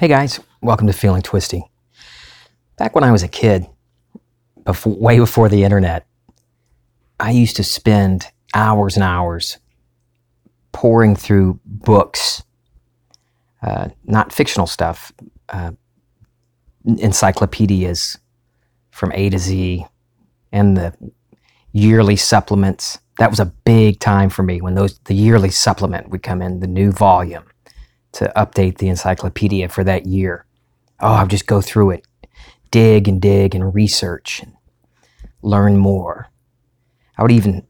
Hey guys, welcome to Feeling Twisty. Back when I was a kid, before, way before the internet, I used to spend hours and hours pouring through books, uh, not fictional stuff, uh, encyclopedias from A to Z, and the yearly supplements. That was a big time for me when those the yearly supplement would come in, the new volume to update the encyclopedia for that year. Oh, I would just go through it, dig and dig and research and learn more. I would even,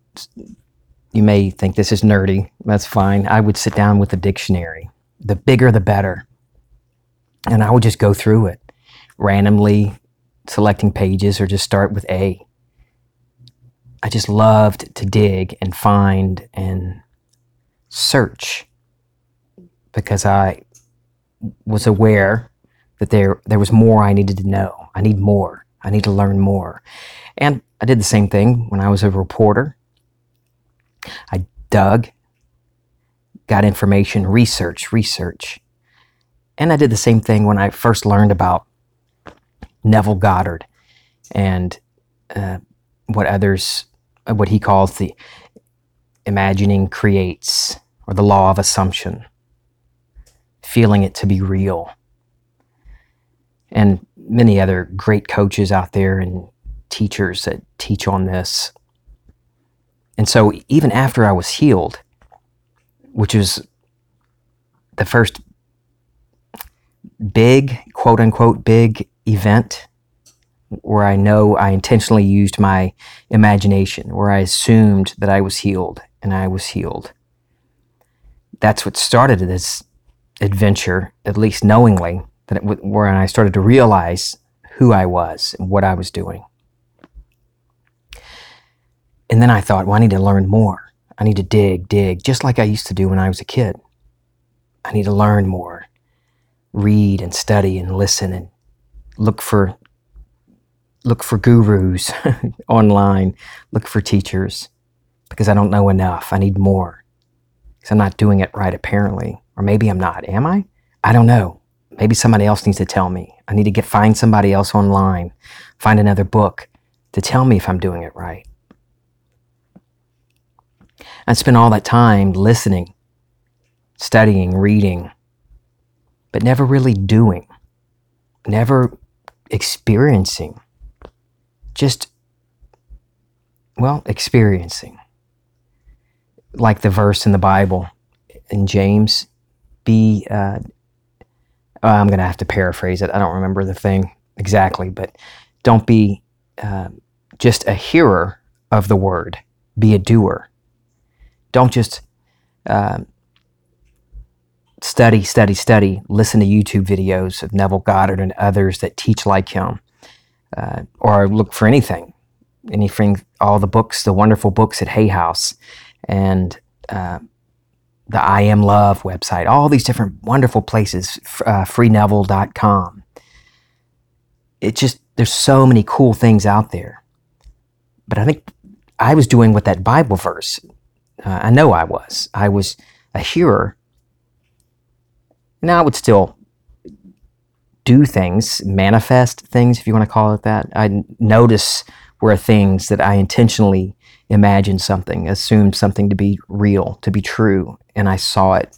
you may think this is nerdy, that's fine. I would sit down with a dictionary. The bigger, the better. And I would just go through it, randomly selecting pages or just start with A. I just loved to dig and find and search because I was aware that there there was more I needed to know. I need more. I need to learn more. And I did the same thing when I was a reporter. I dug, got information, research, research. And I did the same thing when I first learned about Neville Goddard and uh, what others, what he calls the imagining creates or the law of assumption feeling it to be real. And many other great coaches out there and teachers that teach on this. And so, even after I was healed, which is the first big, quote unquote, big event where I know I intentionally used my imagination, where I assumed that I was healed and I was healed. That's what started this adventure, at least knowingly, that it, where I started to realize who I was and what I was doing. And then I thought, well, I need to learn more. I need to dig, dig, just like I used to do when I was a kid. I need to learn more, read and study and listen and look for look for gurus online, look for teachers because I don't know enough. I need more because I'm not doing it right apparently. Or maybe I'm not. Am I? I don't know. Maybe somebody else needs to tell me. I need to get find somebody else online, find another book to tell me if I'm doing it right. I spend all that time listening, studying, reading, but never really doing, never experiencing. Just, well, experiencing. Like the verse in the Bible in James be uh, I'm going to have to paraphrase it. I don't remember the thing exactly, but don't be uh, just a hearer of the word, be a doer. Don't just uh, study, study, study, listen to YouTube videos of Neville Goddard and others that teach like him, uh, or look for anything, anything, all the books, the wonderful books at Hay House, and uh, the I Am Love website, all these different wonderful places, uh, freeneville.com. It just, there's so many cool things out there. But I think I was doing what that Bible verse, uh, I know I was. I was a hearer. Now I would still do things, manifest things, if you want to call it that. I notice where things that I intentionally imagined something, assumed something to be real, to be true, and I saw it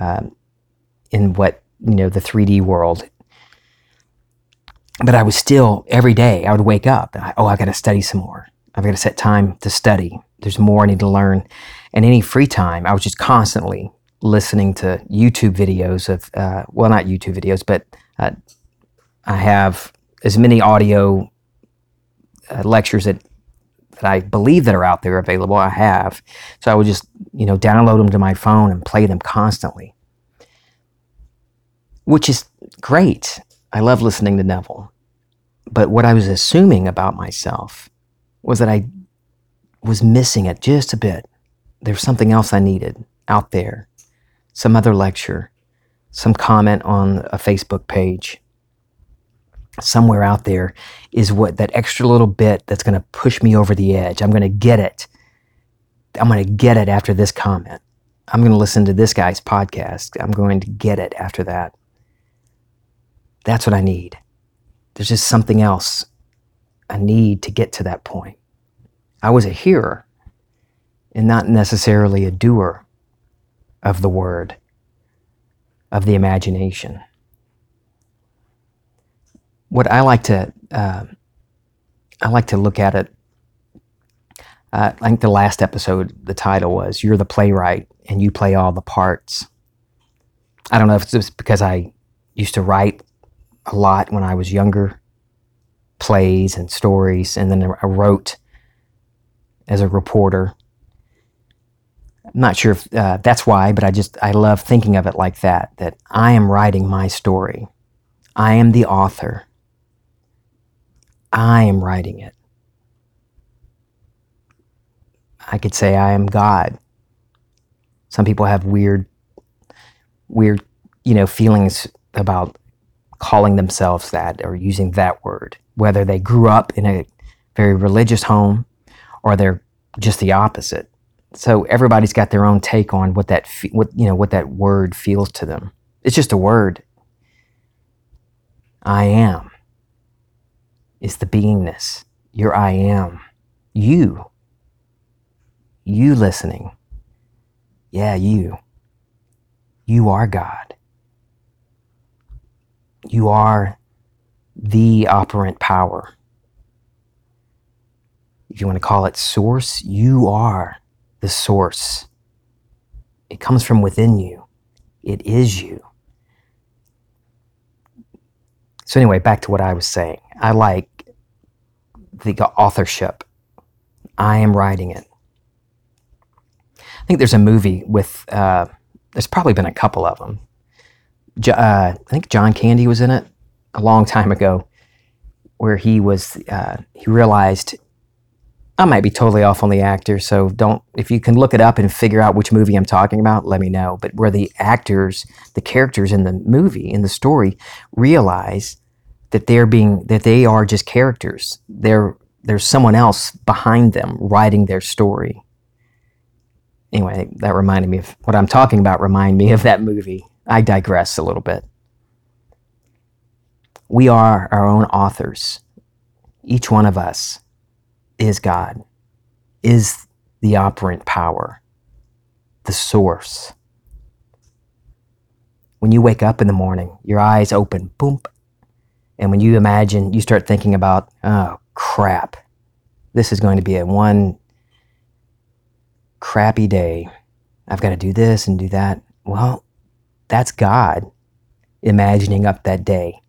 um, in what you know the 3D world. But I was still every day. I would wake up. And I, oh, I got to study some more. I've got to set time to study. There's more I need to learn. And any free time, I was just constantly listening to YouTube videos of, uh, well, not YouTube videos, but uh, I have as many audio uh, lectures that that I believe that are out there available. I have, so I would just you know download them to my phone and play them constantly, which is great. I love listening to Neville, but what I was assuming about myself was that I was missing it just a bit. There's something else I needed out there, some other lecture, some comment on a Facebook page somewhere out there is what that extra little bit that's going to push me over the edge. I'm going to get it. I'm going to get it after this comment. I'm going to listen to this guy's podcast. I'm going to get it after that. That's what I need. There's just something else I need to get to that point. I was a hearer and not necessarily a doer of the word, of the imagination. What I like to, uh, I like to look at it. Uh, I think the last episode, the title was "You're the playwright and you play all the parts." I don't know if it's because I used to write a lot when I was younger, plays and stories, and then I wrote as a reporter. I'm not sure if uh, that's why, but I just I love thinking of it like that. That I am writing my story. I am the author. I am writing it. I could say I am God. Some people have weird, weird, you know, feelings about calling themselves that or using that word, whether they grew up in a very religious home or they're just the opposite. So everybody's got their own take on what that what you know what that word feels to them. It's just a word. I am is the beingness. Your I am. You. You listening. Yeah, you. You are God. You are the operant power. If you want to call it source, you are the source. It comes from within you, it is you. So, anyway, back to what I was saying. I like the authorship. I am writing it. I think there's a movie with, uh, there's probably been a couple of them uh, I think John Candy was in it a long time ago, where he was uh, he realized I might be totally off on the actor, so don't if you can look it up and figure out which movie I'm talking about, let me know. But where the actors, the characters in the movie in the story realize that they're being that they are just characters. They're there's someone else behind them writing their story. Anyway, that reminded me of what I'm talking about. Remind me of that movie. I digress a little bit. We are our own authors. Each one of us is God, is the operant power, the source. When you wake up in the morning, your eyes open, boom, and when you imagine, you start thinking about, oh crap, this is going to be a one crappy day. I've got to do this and do that. Well, that's God imagining up that day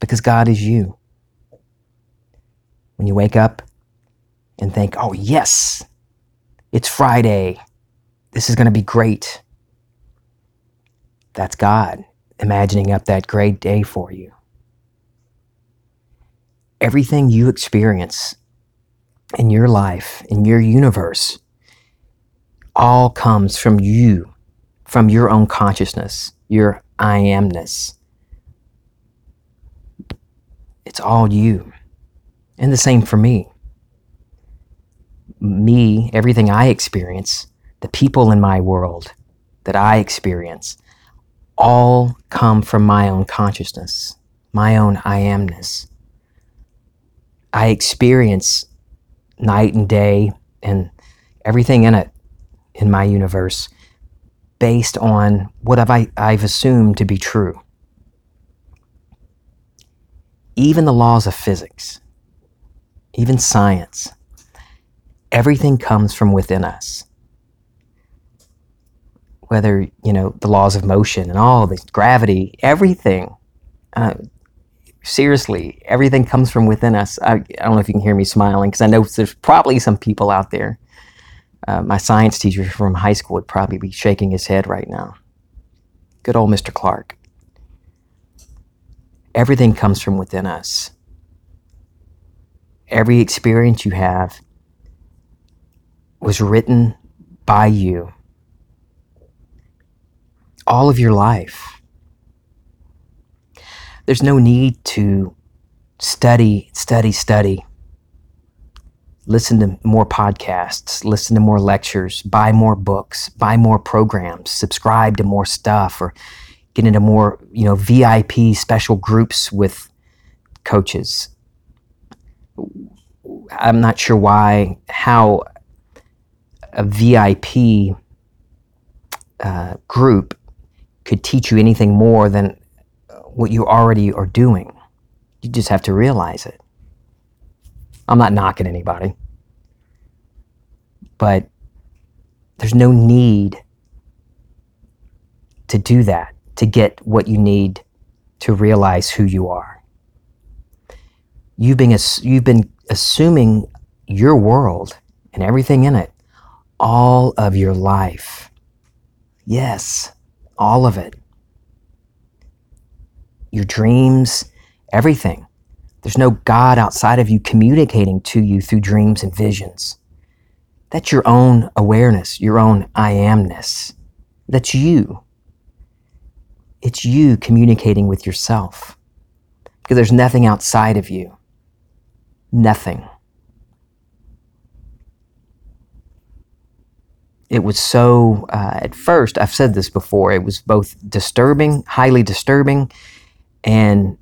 because God is you. When you wake up and think, oh, yes, it's Friday. This is going to be great. That's God imagining up that great day for you. Everything you experience in your life, in your universe, all comes from you from your own consciousness, your I amness. It's all you. And the same for me. Me, everything I experience, the people in my world that I experience, all come from my own consciousness, my own I amness. I experience night and day and everything in it in my universe based on what have I, I've assumed to be true. Even the laws of physics, even science, everything comes from within us. Whether, you know, the laws of motion and all this gravity, everything. Uh, seriously, everything comes from within us. I, I don't know if you can hear me smiling because I know there's probably some people out there uh, my science teacher from high school would probably be shaking his head right now. Good old Mr. Clark. Everything comes from within us. Every experience you have was written by you. All of your life. There's no need to study, study, study listen to more podcasts, listen to more lectures, buy more books, buy more programs, subscribe to more stuff, or get into more, you know, VIP special groups with coaches. I'm not sure why, how a VIP uh, group could teach you anything more than what you already are doing. You just have to realize it. I'm not knocking anybody, but there's no need to do that to get what you need to realize who you are. You've been, you've been assuming your world and everything in it all of your life. Yes, all of it. Your dreams, everything. There's no God outside of you communicating to you through dreams and visions. That's your own awareness, your own I amness. That's you. It's you communicating with yourself. Because there's nothing outside of you. Nothing. It was so, uh, at first, I've said this before, it was both disturbing, highly disturbing, and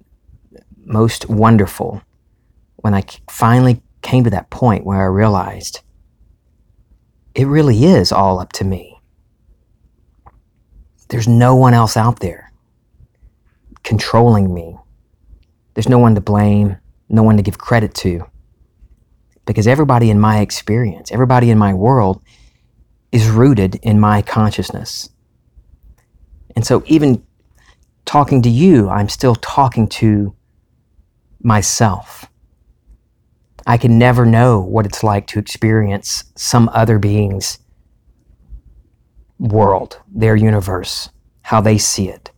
most wonderful when I finally came to that point where I realized it really is all up to me. There's no one else out there controlling me. There's no one to blame, no one to give credit to. Because everybody in my experience, everybody in my world is rooted in my consciousness. And so, even talking to you, I'm still talking to myself. I can never know what it's like to experience some other being's world, their universe, how they see it.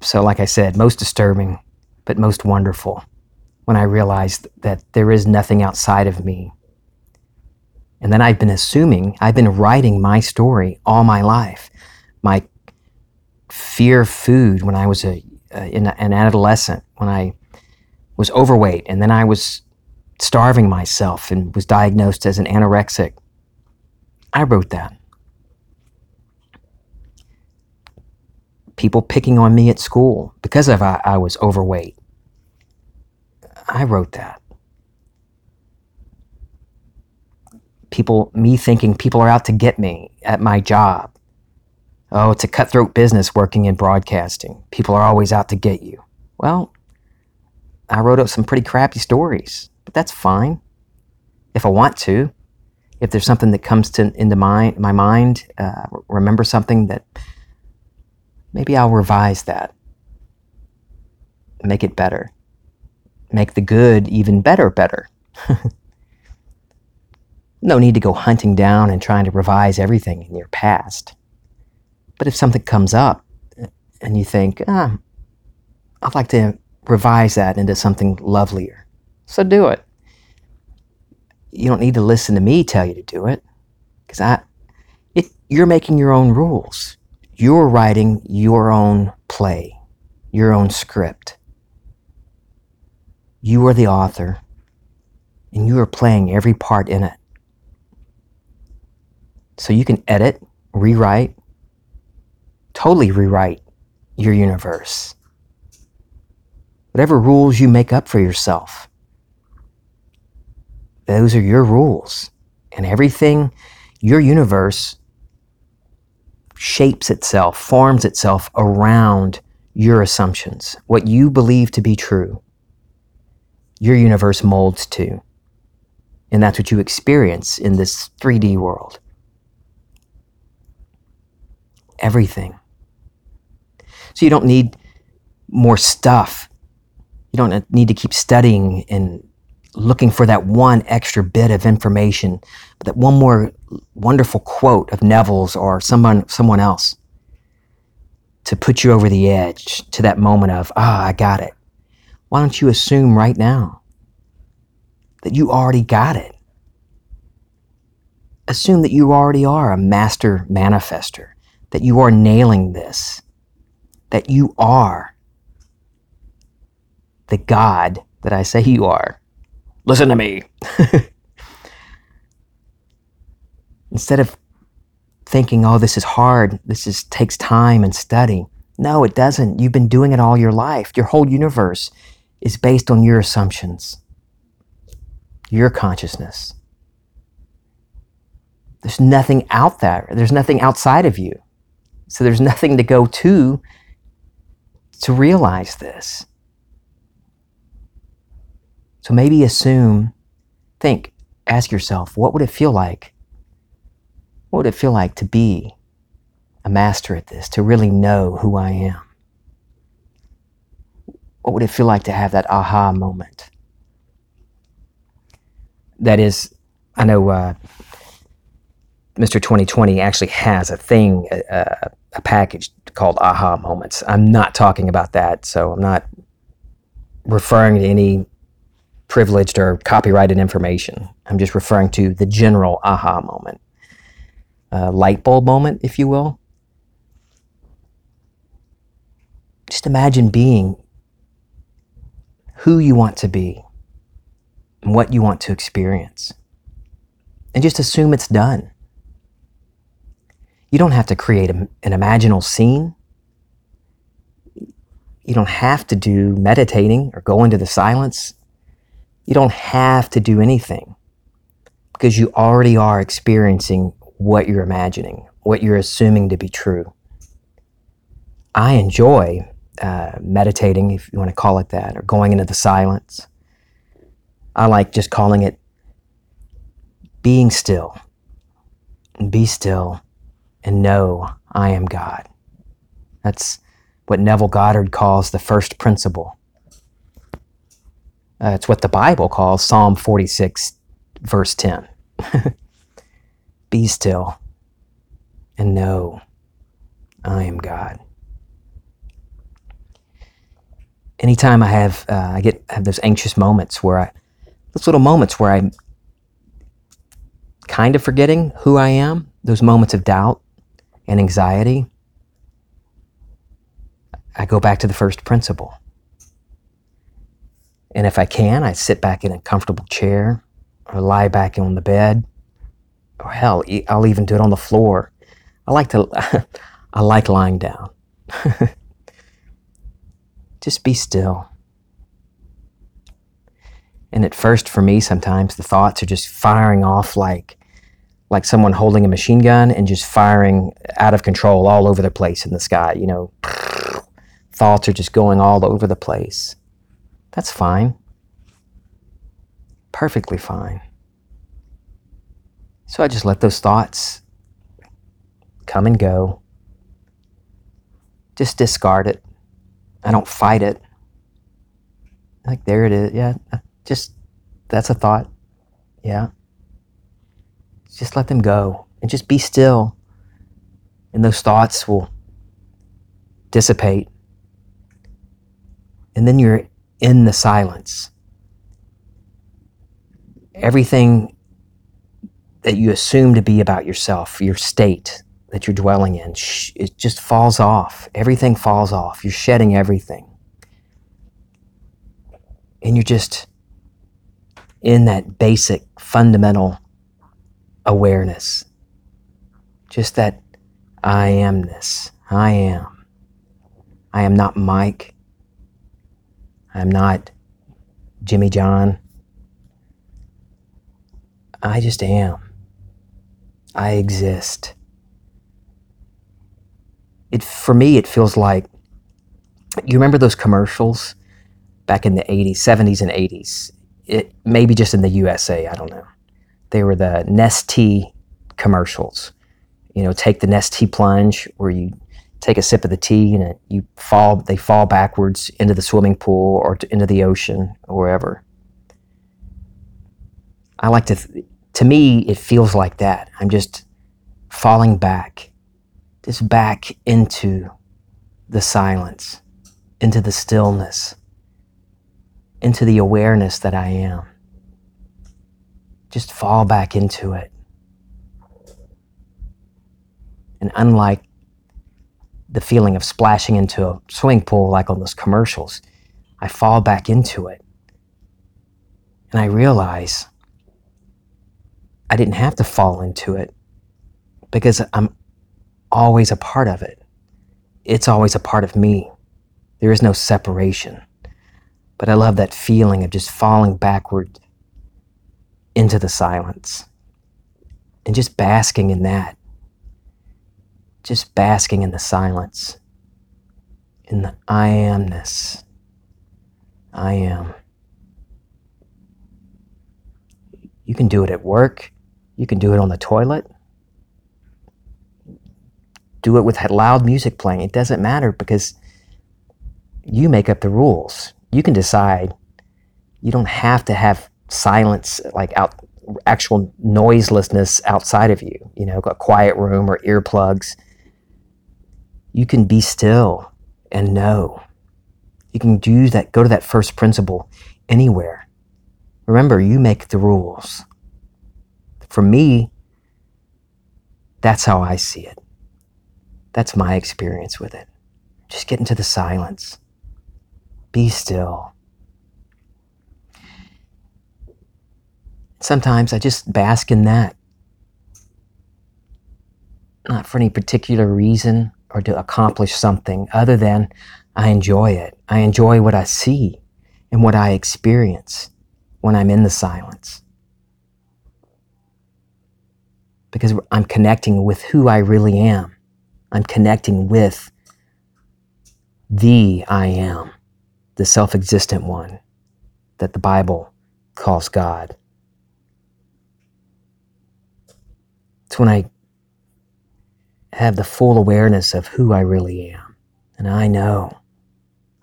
So, like I said, most disturbing, but most wonderful when I realized that there is nothing outside of me. And then I've been assuming, I've been writing my story all my life. My fear of food when I was a, in an adolescent, when I was overweight, and then I was starving myself and was diagnosed as an anorexic. I wrote that. People picking on me at school because of I, I was overweight. I wrote that. People, me thinking people are out to get me at my job Oh, it's a cutthroat business working in broadcasting. People are always out to get you. Well, I wrote up some pretty crappy stories, but that's fine. If I want to, if there's something that comes to into my my mind, uh, remember something that maybe I'll revise that, make it better, make the good even better, better. no need to go hunting down and trying to revise everything in your past. But if something comes up and you think, ah, I'd like to revise that into something lovelier, so do it. You don't need to listen to me tell you to do it, because I, it, you're making your own rules. You're writing your own play, your own script. You are the author, and you are playing every part in it. So you can edit, rewrite, totally rewrite your universe. Whatever rules you make up for yourself, those are your rules. And everything, your universe shapes itself, forms itself around your assumptions, what you believe to be true. Your universe molds to. And that's what you experience in this 3D world. Everything. So you don't need more stuff. You don't need to keep studying and looking for that one extra bit of information, that one more wonderful quote of Neville's or someone someone else to put you over the edge to that moment of, ah, oh, I got it. Why don't you assume right now that you already got it? Assume that you already are a master manifester, that you are nailing this, that you are the God that I say you are. Listen to me. Instead of thinking, oh, this is hard. This is, takes time and study. No, it doesn't. You've been doing it all your life. Your whole universe is based on your assumptions, your consciousness. There's nothing out there. There's nothing outside of you. So there's nothing to go to to realize this. So maybe assume, think, ask yourself, what would it feel like? What would it feel like to be a master at this, to really know who I am? What would it feel like to have that aha moment? That is, I know uh, Mr. 2020 actually has a thing, a, a package called aha moments. I'm not talking about that, so I'm not referring to any privileged or copyrighted information. I'm just referring to the general aha moment, uh, light bulb moment, if you will. Just imagine being who you want to be and what you want to experience. And just assume it's done. You don't have to create a, an imaginal scene. You don't have to do meditating or go into the silence. You don't have to do anything because you already are experiencing what you're imagining, what you're assuming to be true. I enjoy uh, meditating, if you want to call it that, or going into the silence. I like just calling it being still. Be still and know I am God. That's what Neville Goddard calls the first principle. Uh, it's what the Bible calls Psalm 46, verse 10. Be still and know I am God. Anytime I have, uh, I get have those anxious moments where I, those little moments where I'm kind of forgetting who I am, those moments of doubt, and anxiety, I go back to the first principle. And if I can, I sit back in a comfortable chair or lie back on the bed. Or hell, I'll even do it on the floor. I like to, I like lying down. Just be still. And at first, for me, sometimes the thoughts are just firing off like like someone holding a machine gun and just firing out of control all over the place in the sky. You know, thoughts are just going all over the place. That's fine. Perfectly fine. So I just let those thoughts come and go. Just discard it. I don't fight it. Like, there it is. Yeah, just that's a thought. Yeah. Just let them go and just be still. And those thoughts will dissipate. And then you're in the silence. Everything that you assume to be about yourself, your state that you're dwelling in, it just falls off. Everything falls off. You're shedding everything. And you're just in that basic, fundamental awareness. Just that I amness. I am. I am not Mike. I am not Jimmy John. I just am. I exist. It for me it feels like you remember those commercials back in the 80s, 70s and 80s. It maybe just in the USA, I don't know. They were the Nestea commercials. You know, take the Nestea plunge where you take a sip of the tea and it, you fall, they fall backwards into the swimming pool or to, into the ocean or wherever. I like to, th- to me, it feels like that. I'm just falling back, just back into the silence, into the stillness, into the awareness that I am just fall back into it. And unlike the feeling of splashing into a swimming pool like on those commercials, I fall back into it. And I realize I didn't have to fall into it because I'm always a part of it. It's always a part of me. There is no separation. But I love that feeling of just falling backward into the silence and just basking in that. Just basking in the silence, in the I amness. I am. You can do it at work. You can do it on the toilet. Do it with loud music playing. It doesn't matter because you make up the rules. You can decide. You don't have to have silence, like out, actual noiselessness outside of you, you know, a quiet room or earplugs. You can be still and know. You can do that, go to that first principle anywhere. Remember, you make the rules. For me, that's how I see it. That's my experience with it. Just get into the silence. Be still. Sometimes I just bask in that. Not for any particular reason or to accomplish something other than I enjoy it. I enjoy what I see and what I experience when I'm in the silence. Because I'm connecting with who I really am. I'm connecting with the I am, the self existent one that the Bible calls God. It's when I have the full awareness of who I really am. And I know,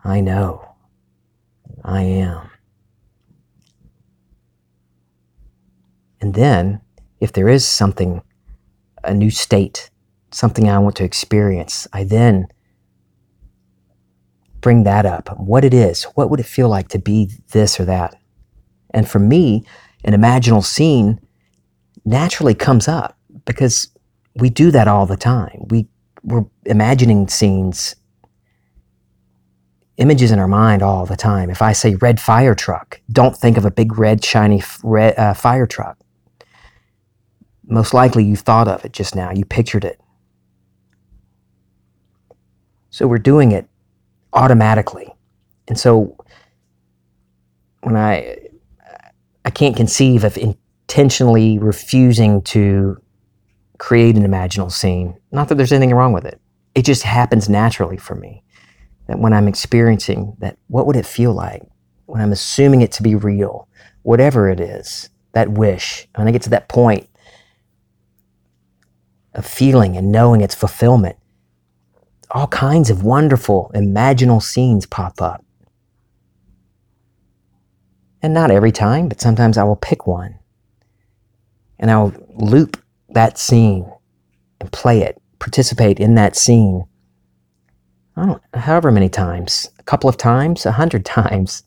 I know, I am. And then, if there is something, a new state, something I want to experience, I then bring that up. What it is, what would it feel like to be this or that? And for me, an imaginal scene naturally comes up because we do that all the time. We, we're imagining scenes, images in our mind all the time. If I say red fire truck, don't think of a big red, shiny red, uh, fire truck. Most likely you thought of it just now, you pictured it. So we're doing it automatically. And so when I I can't conceive of intentionally refusing to create an imaginal scene. Not that there's anything wrong with it. It just happens naturally for me. That when I'm experiencing that, what would it feel like? When I'm assuming it to be real, whatever it is, that wish, when I get to that point of feeling and knowing its fulfillment, all kinds of wonderful imaginal scenes pop up. And not every time, but sometimes I will pick one and I'll loop that scene and play it, participate in that scene. I don't, however many times, a couple of times, a hundred times,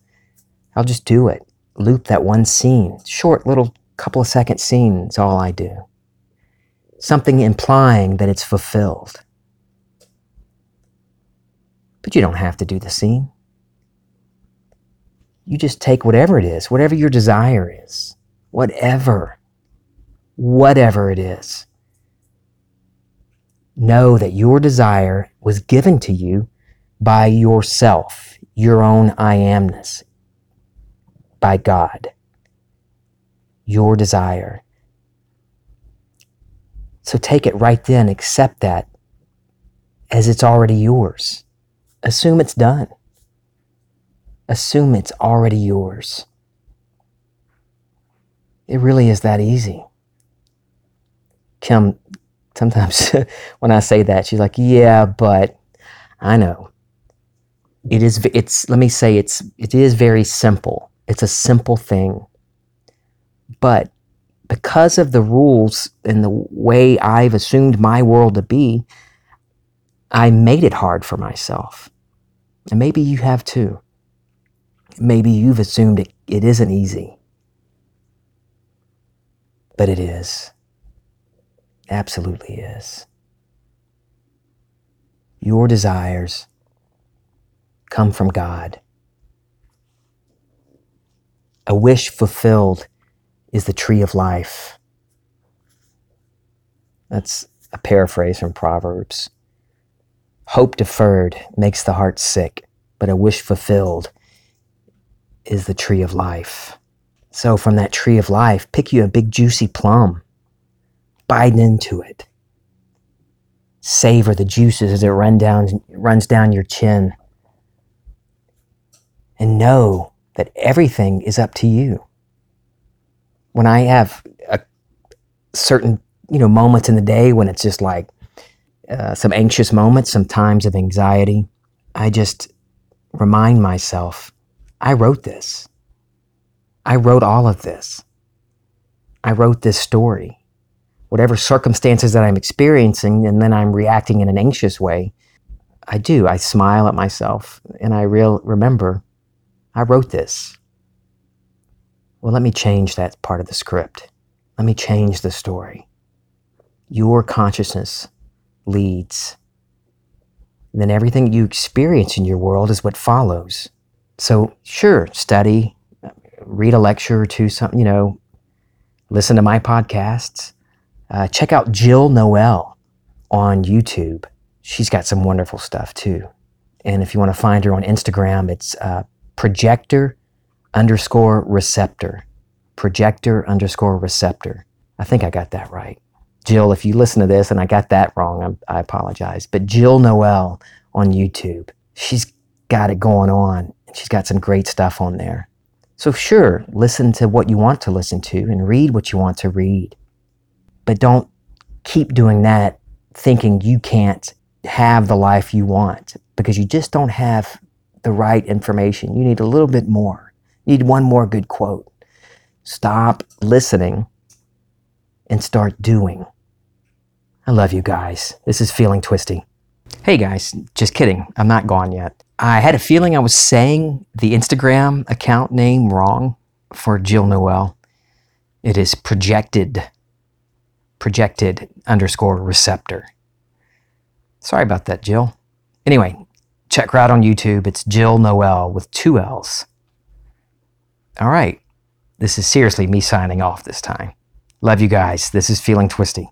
I'll just do it. Loop that one scene, short little couple of second scene is all I do. Something implying that it's fulfilled. But you don't have to do the scene. You just take whatever it is, whatever your desire is, whatever whatever it is. Know that your desire was given to you by yourself, your own I amness, by God. Your desire. So take it right then, accept that as it's already yours. Assume it's done. Assume it's already yours. It really is that easy. Kim, sometimes when I say that, she's like, "Yeah, but I know." It is. It's. Let me say it's. It is very simple. It's a simple thing, but because of the rules and the way I've assumed my world to be, I made it hard for myself. And maybe you have too. Maybe you've assumed it, it isn't easy. But it is absolutely is. Your desires come from God. A wish fulfilled is the tree of life. That's a paraphrase from Proverbs. Hope deferred makes the heart sick, but a wish fulfilled is the tree of life. So, from that tree of life, pick you a big juicy plum, bite into it, savor the juices as it run down, runs down your chin, and know that everything is up to you. When I have a certain you know moments in the day when it's just like uh, some anxious moments, some times of anxiety, I just remind myself, I wrote this. I wrote all of this. I wrote this story. Whatever circumstances that I'm experiencing, and then I'm reacting in an anxious way, I do. I smile at myself and I real remember I wrote this. Well, let me change that part of the script. Let me change the story. Your consciousness leads. And then everything you experience in your world is what follows. So, sure, study, read a lecture or two, something, you know, listen to my podcasts. Uh, check out Jill Noel on YouTube. She's got some wonderful stuff too. And if you want to find her on Instagram, it's uh, projector underscore receptor. Projector underscore receptor. I think I got that right. Jill, if you listen to this and I got that wrong, I'm, i apologize. But Jill Noel on YouTube, she's got it going on. She's got some great stuff on there. So, sure, listen to what you want to listen to and read what you want to read. But don't keep doing that thinking you can't have the life you want because you just don't have the right information. You need a little bit more. You need one more good quote. Stop listening and start doing. I love you guys. This is Feeling Twisty. Hey guys, just kidding. I'm not gone yet. I had a feeling I was saying the Instagram account name wrong for Jill Noel. It is projected, projected underscore receptor. Sorry about that, Jill. Anyway, check her out on YouTube. It's Jill Noel with two L's. All right. This is seriously me signing off this time. Love you guys. This is Feeling Twisty.